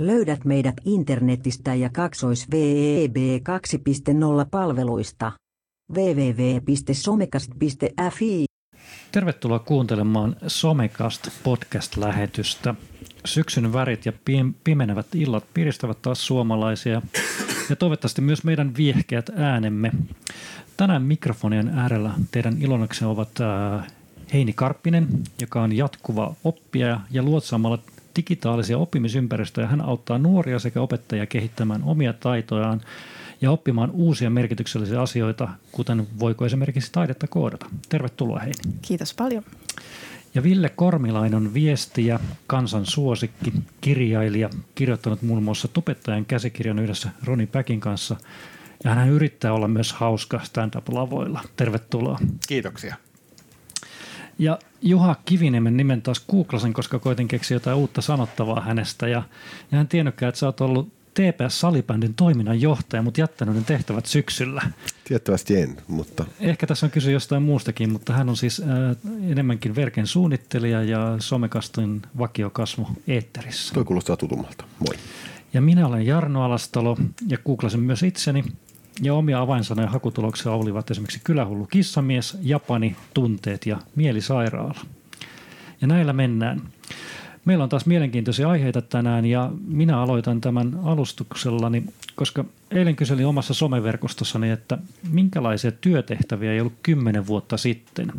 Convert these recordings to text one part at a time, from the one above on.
Löydät meidät internetistä ja kaksois VEB 2.0 palveluista. www.somekast.fi Tervetuloa kuuntelemaan Somecast podcast-lähetystä. Syksyn värit ja pimenevät illat piristävät taas suomalaisia ja toivottavasti myös meidän viehkeät äänemme. Tänään mikrofonien äärellä teidän ilonaksenne ovat äh, Heini Karppinen, joka on jatkuva oppija ja luotsaamalla digitaalisia oppimisympäristöjä. Hän auttaa nuoria sekä opettajia kehittämään omia taitojaan ja oppimaan uusia merkityksellisiä asioita, kuten voiko esimerkiksi taidetta koodata. Tervetuloa Heini. Kiitos paljon. Ja Ville Kormilainen on viestiä, kansan suosikki, kirjailija, kirjoittanut muun muassa Tupettajan käsikirjan yhdessä Roni Päkin kanssa. Ja hän yrittää olla myös hauska stand-up-lavoilla. Tervetuloa. Kiitoksia. Ja Juha Kiviniemen nimen taas googlasin, koska koitin keksiä jotain uutta sanottavaa hänestä. Ja, ja en tiennytkään, että sä oot ollut TPS-salibändin toiminnanjohtaja, mutta jättänyt ne tehtävät syksyllä. Tiettävästi en, mutta... Ehkä tässä on kyse jostain muustakin, mutta hän on siis äh, enemmänkin verken suunnittelija ja somekastin vakiokasvu eetterissä. Toi kuulostaa tutummalta. Moi. Ja minä olen Jarno Alastalo ja googlasin myös itseni. Ja omia avainsanoja hakutuloksia olivat esimerkiksi kylähullu kissamies, Japani, tunteet ja mielisairaala. Ja näillä mennään. Meillä on taas mielenkiintoisia aiheita tänään ja minä aloitan tämän alustuksellani, koska eilen kyselin omassa someverkostossani, että minkälaisia työtehtäviä ei ollut kymmenen vuotta sitten.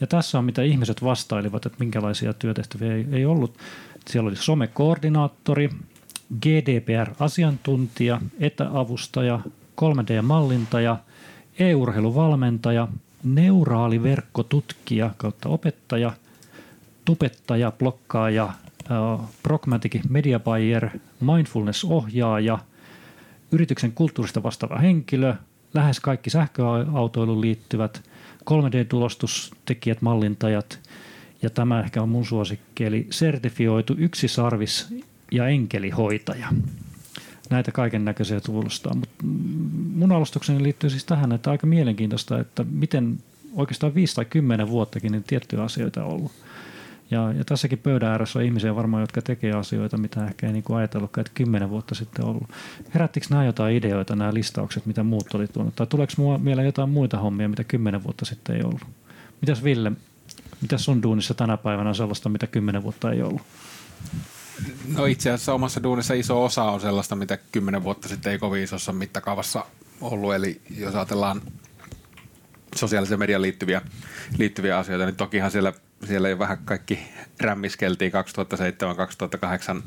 Ja tässä on mitä ihmiset vastailivat, että minkälaisia työtehtäviä ei, ei ollut. Siellä oli somekoordinaattori, GDPR-asiantuntija, etäavustaja, 3D-mallintaja, e-urheiluvalmentaja, neuraaliverkkotutkija kautta opettaja – tupettaja, blokkaaja, äh, pragmatic media buyer, mindfulness-ohjaaja, yrityksen kulttuurista vastaava henkilö, lähes kaikki sähköautoiluun liittyvät, 3D-tulostustekijät, mallintajat ja tämä ehkä on mun suosikki, eli sertifioitu yksisarvis ja enkelihoitaja. Näitä kaiken näköisiä tuulostaa, mutta mun alustukseni liittyy siis tähän, että aika mielenkiintoista, että miten oikeastaan 5 tai 10 vuottakin niin tiettyjä asioita on ollut ja, ja tässäkin pöydän ääressä on ihmisiä varmaan, jotka tekee asioita, mitä ehkä ei niin ajatellutkaan, että kymmenen vuotta sitten ollut. Herättikö nämä jotain ideoita, nämä listaukset, mitä muut oli tuonut? Tai tuleeko mua mieleen jotain muita hommia, mitä kymmenen vuotta sitten ei ollut? Mitäs Ville, mitä sun duunissa tänä päivänä on sellaista, mitä kymmenen vuotta ei ollut? No itse asiassa omassa duunissa iso osa on sellaista, mitä kymmenen vuotta sitten ei kovin isossa mittakaavassa ollut. Eli jos ajatellaan sosiaalisen median liittyviä, liittyviä asioita, niin tokihan siellä siellä jo vähän kaikki rämmiskeltiin 2007-2008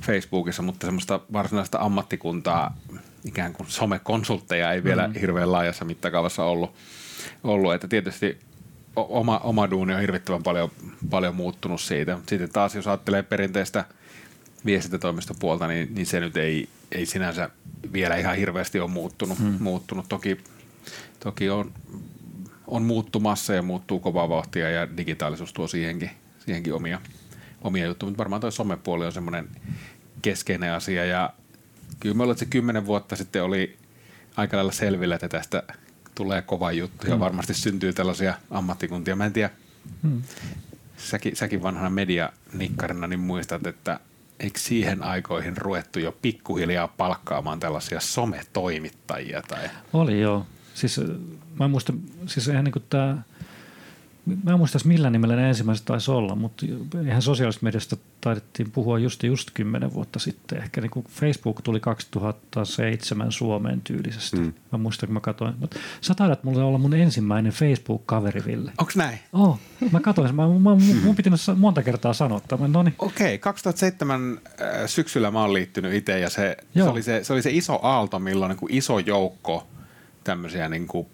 Facebookissa, mutta semmoista varsinaista ammattikuntaa, ikään kuin somekonsultteja ei vielä mm. hirveän laajassa mittakaavassa ollut. ollut. Että tietysti oma, oma duuni on hirvittävän paljon, paljon muuttunut siitä. Sitten taas jos ajattelee perinteistä viestintätoimistopuolta, niin, niin se nyt ei, ei sinänsä vielä ihan hirveästi ole muuttunut. Mm. muuttunut. Toki, toki on on muuttumassa ja muuttuu kovaa vauhtia ja digitaalisuus tuo siihenkin, siihenkin omia, omia juttuja. Mutta varmaan tuo somepuoli on semmoinen keskeinen asia ja kyllä me että se kymmenen vuotta sitten oli aika lailla selvillä, että tästä tulee kova juttu ja hmm. varmasti syntyy tällaisia ammattikuntia. Mä en tiedä, hmm. säkin, säkin vanhana medianikkarina niin muistat, että eikö siihen aikoihin ruvettu jo pikkuhiljaa palkkaamaan tällaisia sometoimittajia? Tai? Oli joo. Siis mä en muista, siis eihän niin tämä, mä en muista millä nimellä ne ensimmäiset taisi olla, mutta eihän sosiaalisesta mediasta taidettiin puhua just just kymmenen vuotta sitten. Ehkä niin kuin Facebook tuli 2007 Suomeen tyylisesti. Mm. Mä muistan, kun mä katsoin. Mutta sä taidat mulle olla mun ensimmäinen Facebook-kaveri, Ville. Onks näin? Oh, mä katsoin. Mä, mä, mun piti monta kertaa sanoa tämän. Noniin. Okei, okay, 2007 äh, syksyllä mä oon liittynyt itse ja se, se, oli se, se oli se iso aalto, milloin niin kuin iso joukko – tämmöisiä niin kuin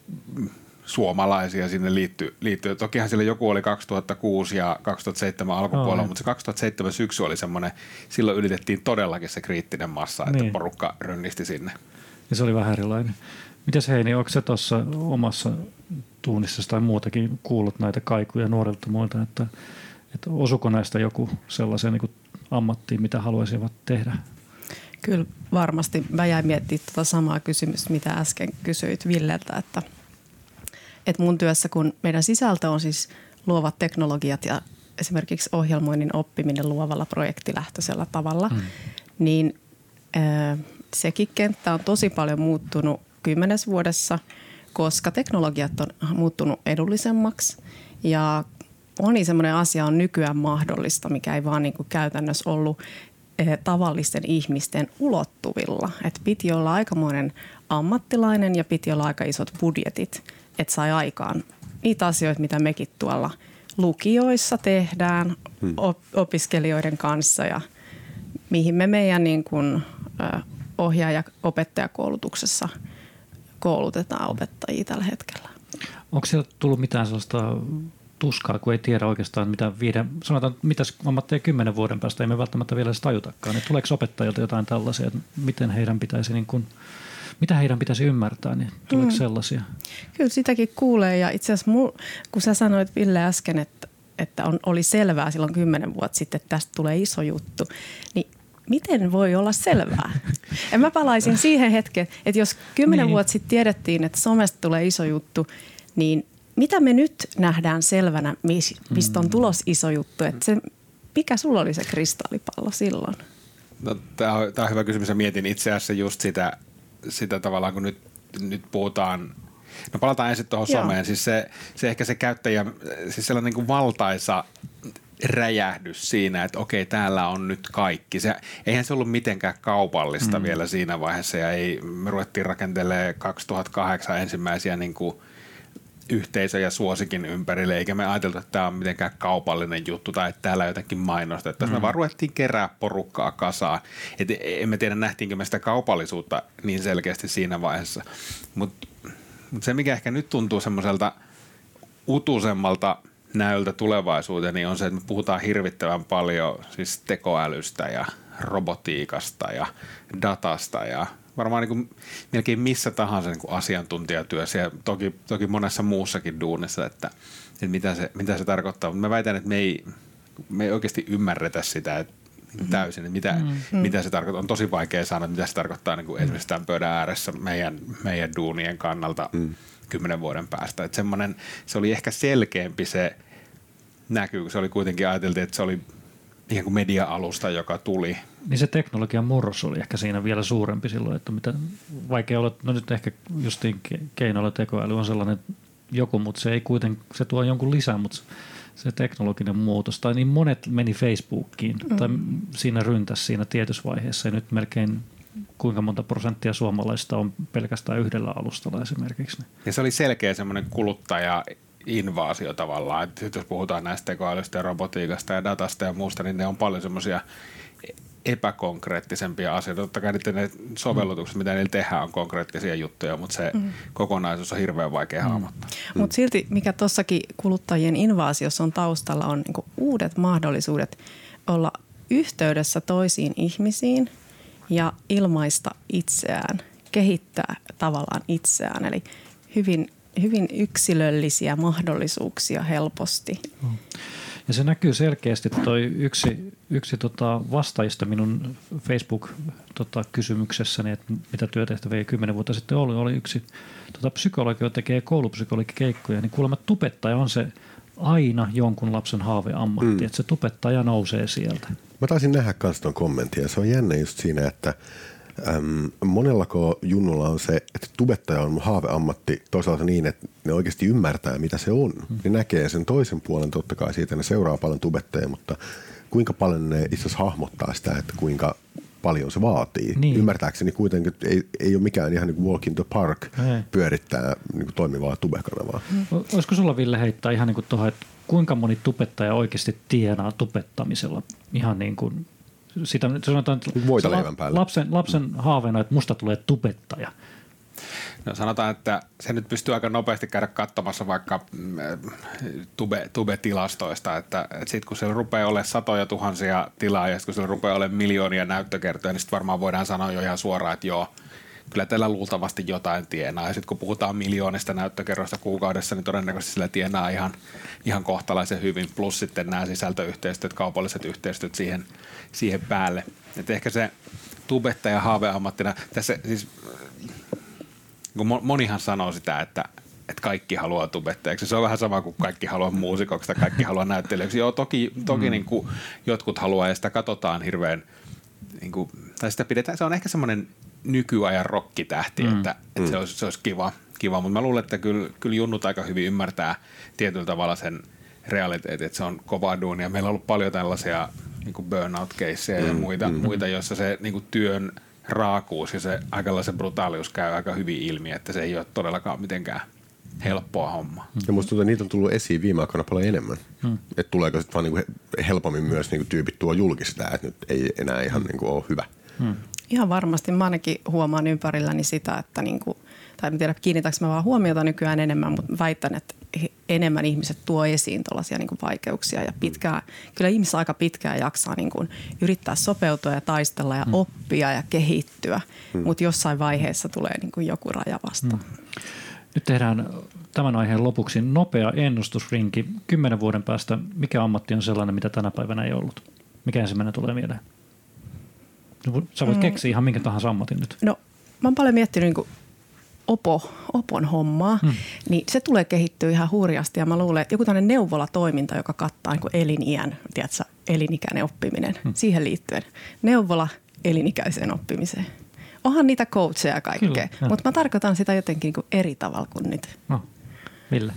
suomalaisia sinne liittyy. liittyy. Tokihan siellä joku oli 2006 ja 2007 alkupuolella, oh, mutta se 2007 syksy oli semmoinen, silloin ylitettiin todellakin se kriittinen massa, että niin. porukka rönnisti sinne. Ja se oli vähän erilainen. Mitäs Heini, onko se tuossa omassa tuunissa tai muutakin kuullut näitä kaikuja nuorilta muilta, että, että osuko näistä joku sellaiseen niin ammattiin, mitä haluaisivat tehdä? Kyllä varmasti. Mä jäin miettimään tuota samaa kysymystä, mitä äsken kysyit Villeltä, että, että mun työssä, kun meidän sisältö on siis luovat teknologiat ja esimerkiksi ohjelmoinnin oppiminen luovalla projektilähtöisellä tavalla, mm. niin ö, sekin kenttä on tosi paljon muuttunut kymmenes vuodessa, koska teknologiat on muuttunut edullisemmaksi ja moni semmoinen asia on nykyään mahdollista, mikä ei vaan niin kuin käytännössä ollut tavallisten ihmisten ulottuvilla. Et piti olla aikamoinen ammattilainen ja piti olla aika isot budjetit, että sai aikaan niitä asioita, mitä mekin tuolla lukioissa tehdään hmm. opiskelijoiden kanssa ja mihin me meidän niin kuin, ohjaaja opettajakoulutuksessa koulutetaan opettajia tällä hetkellä. Onko siellä tullut mitään sellaista tuskaa, kun ei tiedä oikeastaan mitä viiden, sanotaan, mitä ammatteja kymmenen vuoden päästä, ei me välttämättä vielä sitä tajutakaan. Niin tuleeko opettajilta jotain tällaisia, että miten heidän pitäisi niin kuin, mitä heidän pitäisi ymmärtää, niin tuleeko mm. sellaisia? Kyllä sitäkin kuulee ja itse asiassa mul, kun sä sanoit Ville äsken, että, että on, oli selvää silloin kymmenen vuotta sitten, että tästä tulee iso juttu, niin miten voi olla selvää? Ja mä palaisin siihen hetkeen, että jos kymmenen niin. vuotta sitten tiedettiin, että somesta tulee iso juttu, niin mitä me nyt nähdään selvänä, mistä on mm. tulos iso juttu? Että se, mikä sulla oli se kristallipallo silloin? No, tämä on, tämä on hyvä kysymys ja mietin itse asiassa just sitä, sitä tavallaan, kun nyt, nyt puhutaan No palataan ensin tuohon someen. Siis se, se ehkä se käyttäjä, siis sellainen niin kuin valtaisa räjähdys siinä, että okei, täällä on nyt kaikki. Se, eihän se ollut mitenkään kaupallista mm. vielä siinä vaiheessa ja ei, me ruvettiin rakentelemaan 2008 ensimmäisiä niin kuin – yhteisö ja suosikin ympärille, eikä me ajateltu, että tämä on mitenkään kaupallinen juttu tai että täällä jotenkin mainostettaisiin. Mm. Me vaan ruvettiin kerää porukkaa kasaan. Et emme tiedä, nähtiinkö me sitä kaupallisuutta niin selkeästi siinä vaiheessa. Mutta mut se, mikä ehkä nyt tuntuu semmoiselta utusemmalta näöltä tulevaisuuteen, niin on se, että me puhutaan hirvittävän paljon siis tekoälystä ja robotiikasta ja datasta ja varmaan niin kuin melkein missä tahansa niin kuin asiantuntijatyössä ja toki, toki monessa muussakin duunissa, että, että mitä, se, mitä se tarkoittaa. Mutta mä väitän, että me ei, me ei oikeasti ymmärretä sitä että mm-hmm. täysin, että mitä, mm-hmm. mitä se tarkoittaa. On tosi vaikea sanoa, mitä se tarkoittaa niin kuin mm-hmm. esimerkiksi tämän pöydän ääressä meidän, meidän duunien kannalta mm. kymmenen vuoden päästä. Että se oli ehkä selkeämpi se näkyy, kun se oli kuitenkin ajateltiin, että se oli ikään kuin media-alusta, joka tuli. Niin se teknologian murros oli ehkä siinä vielä suurempi silloin, että mitä vaikea olla, no nyt ehkä justiin keinoilla tekoäly on sellainen joku, mutta se ei kuitenkaan, se tuo jonkun lisää, mutta se teknologinen muutos, tai niin monet meni Facebookiin, mm. tai siinä ryntäs siinä tietyssä vaiheessa, ja nyt melkein kuinka monta prosenttia suomalaisista on pelkästään yhdellä alustalla esimerkiksi. Ja se oli selkeä semmoinen kuluttaja invaasio tavallaan. Et jos puhutaan näistä tekoälystä ja robotiikasta ja datasta ja muusta, niin ne on paljon semmoisia epäkonkreettisempia asioita. Totta kai ne sovellutukset, mitä niillä tehdään, on konkreettisia juttuja, mutta se mm. kokonaisuus on hirveän vaikea mm. hahmottaa. Mm. Mutta silti, mikä tuossakin kuluttajien invaasiossa on taustalla, on niinku uudet mahdollisuudet olla yhteydessä toisiin ihmisiin ja ilmaista itseään, kehittää tavallaan itseään. Eli hyvin hyvin yksilöllisiä mahdollisuuksia helposti. Ja se näkyy selkeästi, että toi yksi, yksi tota vastaajista minun Facebook-kysymyksessäni, tota, että mitä työtehtäviä kymmenen vuotta sitten oli, oli yksi tota, psykologi, joka tekee koulupsykologikeikkoja, niin kuulemma tubettaja on se aina jonkun lapsen haaveammatti, mm. että se tubettaja nousee sieltä. Mä taisin nähdä myös tuon kommentin ja se on jännä just siinä, että – Öm, monellako junnulla on se, että tubettaja on haaveammatti toisaalta niin, että ne oikeasti ymmärtää, mitä se on. Mm. Ne näkee sen toisen puolen totta kai siitä, ne seuraa paljon tubettajia, mutta kuinka paljon ne itse asiassa hahmottaa sitä, että kuinka paljon se vaatii. Niin. Ymmärtääkseni kuitenkin ei, ei ole mikään ihan niin kuin walk in the park ei. pyörittää niin kuin toimivaa tubekanavaa. Mm. Olisiko sulla Ville heittää ihan niin kuin tuohon, että kuinka moni tubettaja oikeasti tienaa tubettamisella ihan niin kuin sitä sanotaan, Voita la, päälle. lapsen, lapsen haaveena, että musta tulee tubettaja. No sanotaan, että se nyt pystyy aika nopeasti käydä katsomassa vaikka mm, tube, tube-tilastoista, että, että sitten kun siellä rupeaa olemaan satoja tuhansia tilaa ja kun siellä rupeaa olemaan miljoonia näyttökertoja, niin sitten varmaan voidaan sanoa jo ihan suoraan, että joo, kyllä tällä luultavasti jotain tienaa. Ja sitten kun puhutaan miljoonista näyttökerroista kuukaudessa, niin todennäköisesti sillä tienaa ihan, ihan kohtalaisen hyvin. Plus sitten nämä sisältöyhteistyöt, kaupalliset yhteistyöt siihen, siihen päälle. Et ehkä se tubettaja haaveammattina, tässä siis kun monihan sanoo sitä, että, että kaikki haluaa tubettajaksi. Se on vähän sama kuin kaikki haluaa muusikoksi tai kaikki haluaa näyttelijäksi. Joo, toki, toki mm. niin kuin jotkut haluaa ja sitä katsotaan hirveän – niin kuin, tai sitä pidetään, se on ehkä semmoinen nykyajan rokkitähti, mm. että, että mm. se, olisi, se olisi kiva, kiva. mutta mä luulen, että kyllä, kyllä junnut aika hyvin ymmärtää tietyllä tavalla sen realiteetin, että se on kovaa duunia. Meillä on ollut paljon tällaisia niin burnout-keissejä mm. ja muita, mm. muita, joissa se niin kuin työn raakuus ja se aikalaisen brutaalius käy aika hyvin ilmi, että se ei ole todellakaan mitenkään helppoa hommaa. Ja musta tuntuu, että niitä on tullut esiin viime aikoina paljon enemmän. Hmm. Että tuleeko sitten vaan niinku helpommin myös niinku tyypit tuo julkista, että nyt ei enää ihan niinku ole hyvä. Hmm. Ihan varmasti. Mä ainakin huomaan ympärilläni sitä, että niinku, tai en tiedä kiinnitäkö mä vaan huomiota nykyään enemmän, mutta väitän, että enemmän ihmiset tuo esiin tuollaisia niin vaikeuksia ja pitkää, kyllä ihmiset aika pitkään jaksaa niin kuin yrittää sopeutua ja taistella ja hmm. oppia ja kehittyä, hmm. mutta jossain vaiheessa tulee niin kuin joku raja vastaan. Hmm. Nyt tehdään tämän aiheen lopuksi nopea ennustusrinki. Kymmenen vuoden päästä, mikä ammatti on sellainen, mitä tänä päivänä ei ollut? Mikä ensimmäinen tulee mieleen? No, sä voit mm. keksiä ihan minkä tahansa ammatin nyt. No, mä oon paljon miettinyt niin Opo, Opon hommaa, hmm. niin se tulee kehittyä ihan hurjasti. Ja mä luulen, että joku tämmöinen neuvolatoiminta, joka kattaa niin eliniän, tiedätkö, elinikäinen oppiminen, hmm. siihen liittyen. Neuvola elinikäiseen oppimiseen onhan niitä coacheja kaikkea, mutta mä tarkoitan sitä jotenkin niin kuin eri tavalla kuin nyt. No, millä?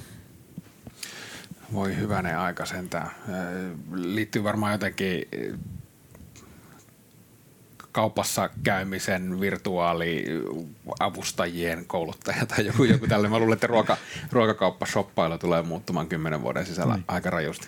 Voi hyvänen aika sentään. Liittyy varmaan jotenkin kaupassa käymisen virtuaaliavustajien kouluttaja tai joku, joku tällainen. Mä luulen, että ruoka, ruokakauppa tulee muuttumaan kymmenen vuoden sisällä mm. aika rajusti.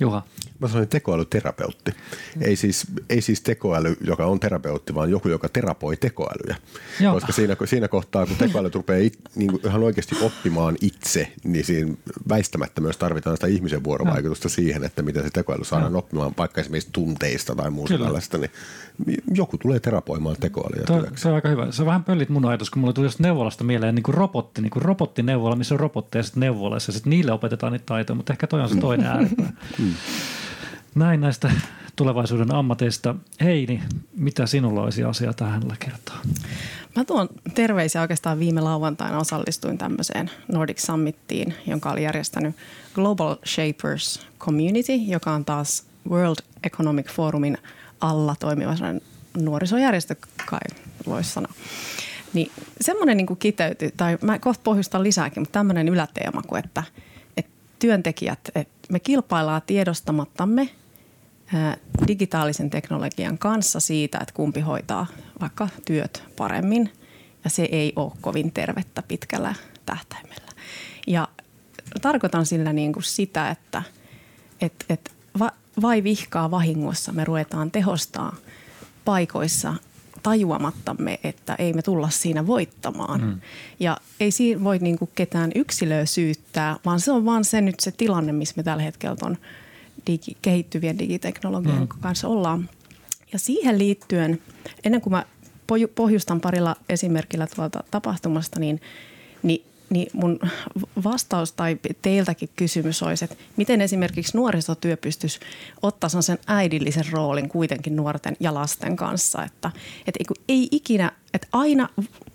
Juha. Mä sanoin tekoälyterapeutti. Mm. Ei, siis, ei siis tekoäly, joka on terapeutti, vaan joku, joka terapoi tekoälyä. Joo. Koska siinä, siinä kohtaa, kun tekoäly rupeaa it, niin kuin ihan oikeasti oppimaan itse, niin siinä väistämättä myös tarvitaan sitä ihmisen vuorovaikutusta Joo. siihen, että miten se tekoäly saadaan Joo. oppimaan vaikka esimerkiksi tunteista tai muusta Kyllä. tällaista. Niin joku tulee terapoimaan tekoälyä. Toi, se on aika hyvä. Se on vähän pöllit mun ajatus, kun mulle tuli neuvolasta mieleen niin kuin robotti, niin kuin robottineuvola, missä on robotteja sitten neuvolassa. Sitten niille opetetaan niitä taitoja, mutta ehkä toi on se toinen ääripää. Mm. Näin näistä tulevaisuuden ammateista. Heini, mitä sinulla olisi asia tähän kertaa? Mä tuon terveisiä oikeastaan viime lauantaina osallistuin tämmöiseen Nordic Summittiin, jonka oli järjestänyt Global Shapers Community, joka on taas World Economic Forumin alla toimiva nuorisojärjestö, kai voisi sanoa. Niin semmoinen niin kiteytyy, tai mä kohta pohjustan lisääkin, mutta tämmöinen yläteema kuin, että, että työntekijät, että me kilpaillaan tiedostamattamme digitaalisen teknologian kanssa siitä, että kumpi hoitaa vaikka työt paremmin ja se ei ole kovin tervettä pitkällä tähtäimellä. Ja tarkoitan sillä niin kuin sitä, että et, et va, vai vihkaa vahingossa me ruvetaan tehostaa paikoissa tajuamattamme, että ei me tulla siinä voittamaan. Mm. Ja ei siinä voi niin kuin ketään yksilöä syyttää, vaan se on vaan se nyt se tilanne, missä me tällä hetkellä on digi, kehittyvien digiteknologian mm. kanssa ollaan. Ja siihen liittyen, ennen kuin mä pohjustan parilla esimerkillä tuolta tapahtumasta, niin, niin niin mun vastaus tai teiltäkin kysymys olisi, että miten esimerkiksi nuorisotyö pystyisi ottaa sen äidillisen roolin kuitenkin nuorten ja lasten kanssa. Että, että ei ikinä, että aina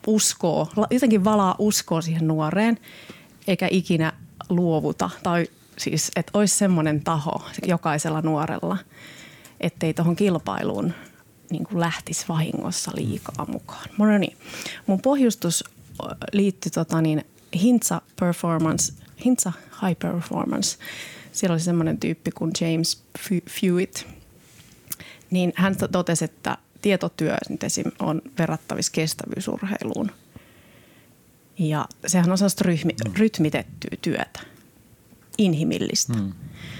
uskoo, jotenkin valaa uskoa siihen nuoreen, eikä ikinä luovuta. Tai siis, että olisi semmoinen taho jokaisella nuorella, ettei tuohon kilpailuun niin kuin lähtisi vahingossa liikaa mukaan. No niin, mun pohjustus liittyy tota niin, Hintsa Performance, Hintsa High Performance, siellä oli semmoinen tyyppi kuin James Fewitt, niin hän totesi, että tietotyö nyt esim. on verrattavissa kestävyysurheiluun. Ja sehän on sellaista ryhmi, mm. rytmitettyä työtä, inhimillistä. Mm.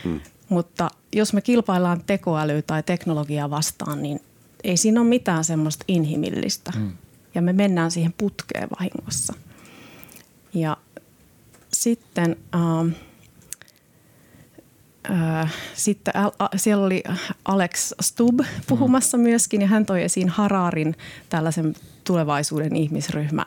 Mm. Mutta jos me kilpaillaan tekoälyä tai teknologiaa vastaan, niin ei siinä ole mitään semmoista inhimillistä. Mm. Ja me mennään siihen putkeen vahingossa – ja sitten, äh, äh, sitten äh, siellä oli Alex Stubb puhumassa mm. myöskin ja hän toi esiin Hararin tällaisen tulevaisuuden ihmisryhmä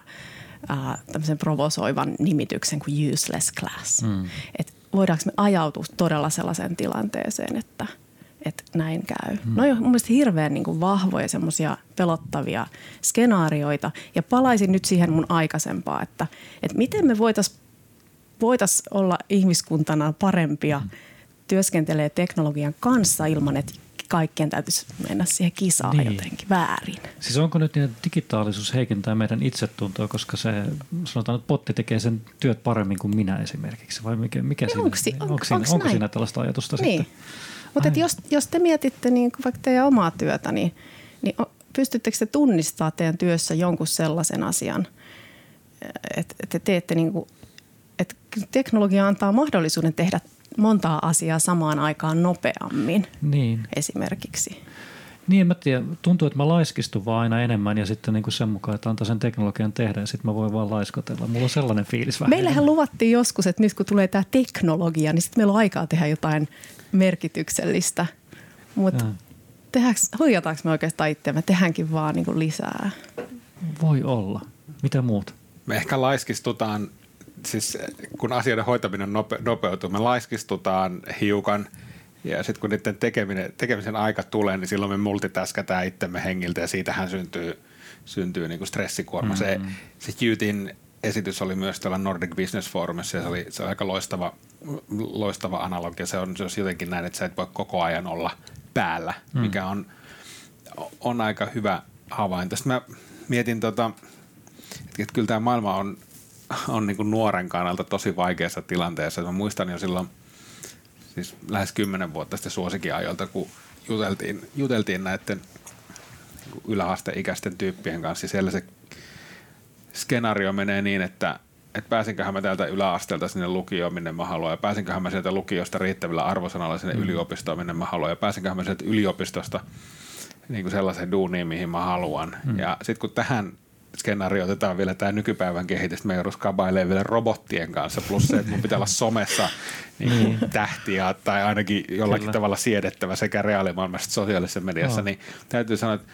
äh, tämmöisen provosoivan nimityksen kuin useless class. Mm. Et voidaanko me ajautua todella sellaiseen tilanteeseen, että – että näin käy. Mm. No on mun mielestä hirveän niin kuin vahvoja semmoisia pelottavia skenaarioita. Ja palaisin nyt siihen mun aikaisempaa, että, että miten me voitaisiin voitais olla ihmiskuntana parempia mm. työskentelee teknologian kanssa ilman, että kaikkien täytyisi mennä siihen kisaan Niin. niin. jotenkin väärin. Siis onko nyt niin, että digitaalisuus heikentää meidän itsetuntoa, koska se, sanotaan, että botti tekee sen työt paremmin kuin minä esimerkiksi, vai mikä, mikä siinä, onko onko, siinä, onko siinä tällaista ajatusta Niin. sitten? Mutta jos, jos te mietitte niin kuin vaikka teidän omaa työtä, niin, niin pystyttekö te tunnistaa teidän työssä jonkun sellaisen asian, että, että te teette niin kuin, että teknologia antaa mahdollisuuden tehdä montaa asiaa samaan aikaan nopeammin Niin. esimerkiksi. Niin, en mä tiedä. Tuntuu, että mä laiskistun vaan aina enemmän ja sitten niin kuin sen mukaan, että antaa sen teknologian tehdä ja sitten mä voin vaan laiskotella. Mulla on sellainen fiilis vähän. Meillähän luvattiin joskus, että nyt kun tulee tämä teknologia, niin sitten meillä on aikaa tehdä jotain merkityksellistä. Mutta huijataanko me oikeastaan itseämme? Tehdäänkin vaan niin kuin lisää. Voi olla. Mitä muut? Me ehkä laiskistutaan, siis kun asioiden hoitaminen nope, nopeutuu, me laiskistutaan hiukan ja sitten kun niiden tekeminen, tekemisen aika tulee, niin silloin me multitaskataan itsemme hengiltä ja siitähän syntyy, syntyy niin kuin stressikuorma. Mm-hmm. Se, se Jytin esitys oli myös tuolla Nordic Business Forumissa ja se oli, se oli aika loistava, loistava analogia. Se on, on jotenkin näin, että sä et voi koko ajan olla päällä, mm. mikä on, on aika hyvä havainto. Sitten mä mietin tota, että, että kyllä tämä maailma on, on niin kuin nuoren kannalta tosi vaikeassa tilanteessa. Mä muistan jo silloin siis lähes kymmenen vuotta sitten suosikiajoilta, kun juteltiin, juteltiin näiden yläasteikäisten tyyppien kanssa. Siellä se skenaario menee niin, että, että pääsinköhän mä täältä yläasteelta sinne lukioon, minne mä haluan, ja pääsinköhän mä sieltä lukiosta riittävillä arvosanalla sinne mm. yliopistoon, minne mä haluan, ja pääsinköhän mä sieltä yliopistosta niin kuin sellaiseen duuniin, mihin mä haluan. Mm. Ja sitten kun tähän skenaario otetaan vielä tämä nykypäivän kehitys, me kabailemaan vielä robottien kanssa, plus se, että mun pitää olla somessa niin kuin tähtiä tai ainakin jollakin Kyllä. tavalla siedettävä sekä reaalimaailmassa että sosiaalisessa mediassa, Joo. niin täytyy sanoa, että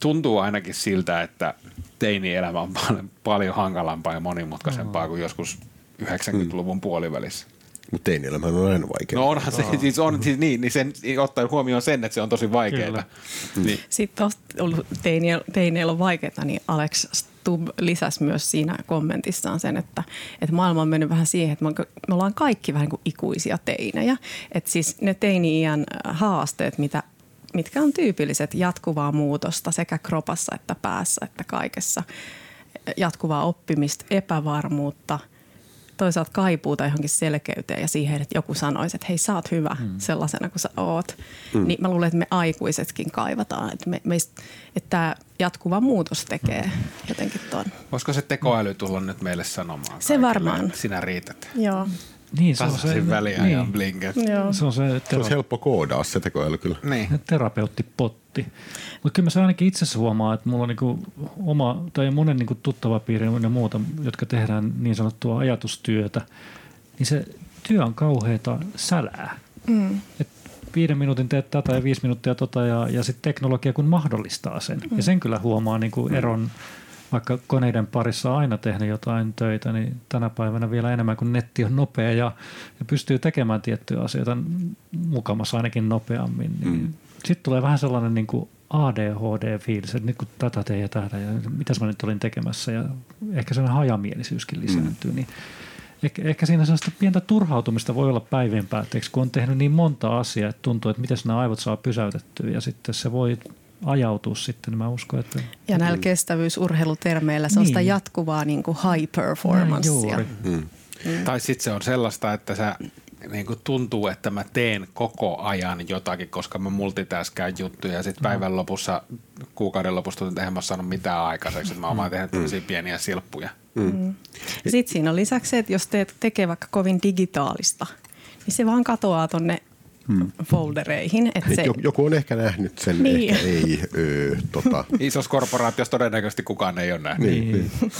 tuntuu ainakin siltä, että teini-elämä on paljon, paljon hankalampaa ja monimutkaisempaa kuin joskus 90-luvun puolivälissä. Mutta teinielämä on aina vaikea. No onhan se, siis on, siis niin, niin sen, ottaen huomioon sen, että se on tosi vaikeaa. Kyllä. Niin. Sitten ollut teineillä, teineillä on vaikeaa, niin Alex Stubb lisäsi myös siinä kommentissaan sen, että, että maailma on mennyt vähän siihen, että me on- ollaan kaikki vähän niin kuin ikuisia teinejä. Että siis ne teini-iän haasteet, mitä, mitkä on tyypilliset jatkuvaa muutosta sekä kropassa että päässä että kaikessa. Jatkuvaa oppimista, epävarmuutta – toisaalta kaipuuta johonkin selkeyteen ja siihen, että joku sanoisi, että hei sä oot hyvä mm. sellaisena kuin sä oot. Mm. Niin mä luulen, että me aikuisetkin kaivataan, että, me, meistä, että tämä jatkuva muutos tekee mm. jotenkin ton. Voisiko se tekoäly tulla nyt meille sanomaan? Se kaikille, varmaan. että Sinä riität. Joo. Niin, se on se, väliä niin, ja blinket. Joo. se on se, Se tero, olisi helppo koodaa se tekoäly kyllä. Niin. terapeuttipotti. Mutta kyllä mä se ainakin itse huomaa, että mulla on niinku oma tai monen niinku tuttava piiri ja muuta, jotka tehdään niin sanottua ajatustyötä, niin se työ on kauheata sälää. Mm. Et viiden minuutin teet tätä ja viisi minuuttia tota ja, ja sitten teknologia kun mahdollistaa sen. Mm. Ja sen kyllä huomaa niinku eron, vaikka koneiden parissa on aina tehnyt jotain töitä, niin tänä päivänä vielä enemmän, kun netti on nopea ja, ja pystyy tekemään tiettyjä asioita mukamassa ainakin nopeammin. Niin mm. Sitten tulee vähän sellainen niin kuin ADHD-fiilis, että nyt kun tätä teen ja tätä ja mitäs mä nyt olin tekemässä ja ehkä sellainen hajamielisyyskin lisääntyy, mm. niin ehkä, ehkä siinä sellaista pientä turhautumista voi olla päivien päätteeksi, kun on tehnyt niin monta asiaa, että tuntuu, että miten nämä aivot saa pysäytettyä ja sitten se voi ajautua sitten, niin mä uskon, että... Ja näillä kestävyysurheilutermeillä se on sitä Niin. jatkuvaa niin kuin high performancea. juuri. Mm. Tai sitten se on sellaista, että sä niin kuin tuntuu, että mä teen koko ajan jotakin, koska mä multitaskään juttuja ja sitten päivän lopussa, kuukauden lopussa tuntuu, että eihän mä saanut mitään aikaiseksi, että mä oon vaan tehnyt tämmöisiä pieniä silppuja. Ja sitten siinä on lisäksi se, että jos teet tekee vaikka kovin digitaalista, niin se vaan katoaa tonne foldereihin. Että se, Joku on ehkä nähnyt sen, Niin. ehkä ei. Öö, tota. Isossa korporaatiossa todennäköisesti kukaan ei ole nähnyt. Niin, niin.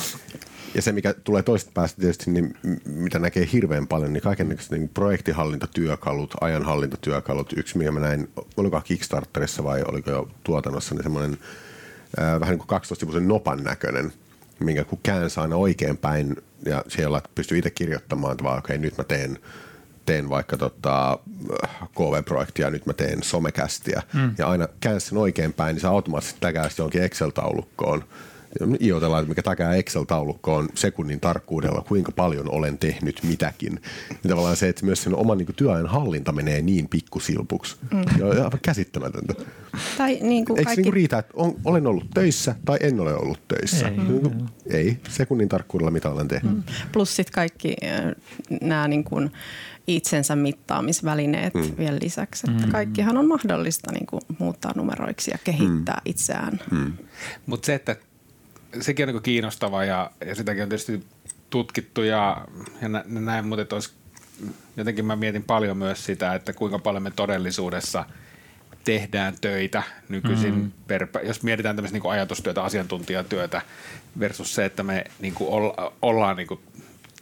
Ja se, mikä tulee toisesta päästä tietysti, niin mitä näkee hirveän paljon, niin kaikenlaiset niin projektihallintatyökalut, ajanhallintatyökalut. Yksi, mikä mä näin, oliko Kickstarterissa vai oliko jo tuotannossa, niin semmoinen ää, vähän niin kuin 12-sivuisen nopan näköinen, minkä kun käänsi aina oikein päin ja siellä pystyy itse kirjoittamaan, että vaan, okei, nyt mä teen teen vaikka tota, KV-projektia, nyt mä teen somekästiä, mm. ja aina käänsi sen oikein päin, niin se automaattisesti tägää sitä johonkin Excel-taulukkoon, iotellaan, että mikä takaa Excel-taulukko on sekunnin tarkkuudella, kuinka paljon olen tehnyt mitäkin. Niin tavallaan se, että myös sen oman niin kuin, työajan hallinta menee niin pikkusilpuksi. Mm. Ja on aivan käsittämätöntä. Tai niin kuin Eikö kaikki... niin riitä, että on, olen ollut töissä tai en ole ollut töissä? Ei. Niin kuin, ei, sekunnin tarkkuudella mitä olen tehnyt. Mm. Plus sitten kaikki nämä niin kuin itsensä mittaamisvälineet mm. vielä lisäksi. Että kaikkihan on mahdollista niin kuin muuttaa numeroiksi ja kehittää mm. itseään. Mm. Mutta se, että sekin on niin kiinnostavaa ja, ja sitäkin on tietysti tutkittu ja, ja nä, näin, mutta olisi, jotenkin mä mietin paljon myös sitä, että kuinka paljon me todellisuudessa tehdään töitä nykyisin, mm. per, jos mietitään tämmöistä niin ajatustyötä, asiantuntijatyötä versus se, että me niin olla, ollaan niin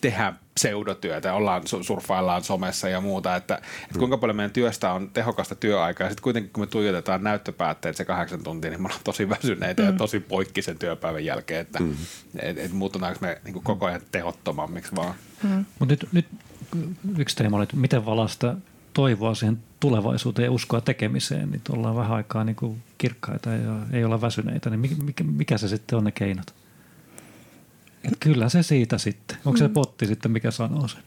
tehdään pseudotyötä, ollaan, surffaillaan somessa ja muuta, että, että kuinka paljon meidän työstä on tehokasta työaikaa. Ja sitten kuitenkin kun me tuijotetaan näyttöpäätteet se kahdeksan tuntia, niin me ollaan tosi väsyneitä mm. ja tosi poikki sen työpäivän jälkeen, että mm. et, et muututaanko me niin kuin koko ajan tehottomammiksi vaan. Mm. Mutta nyt, nyt yksi teema oli, että miten valasta toivoa siihen tulevaisuuteen ja uskoa tekemiseen, niin ollaan vähän aikaa niin kuin kirkkaita ja ei olla väsyneitä, niin mikä, mikä se sitten on ne keinot? Kyllä se siitä sitten. Onko se mm. potti sitten, mikä sanoo sen?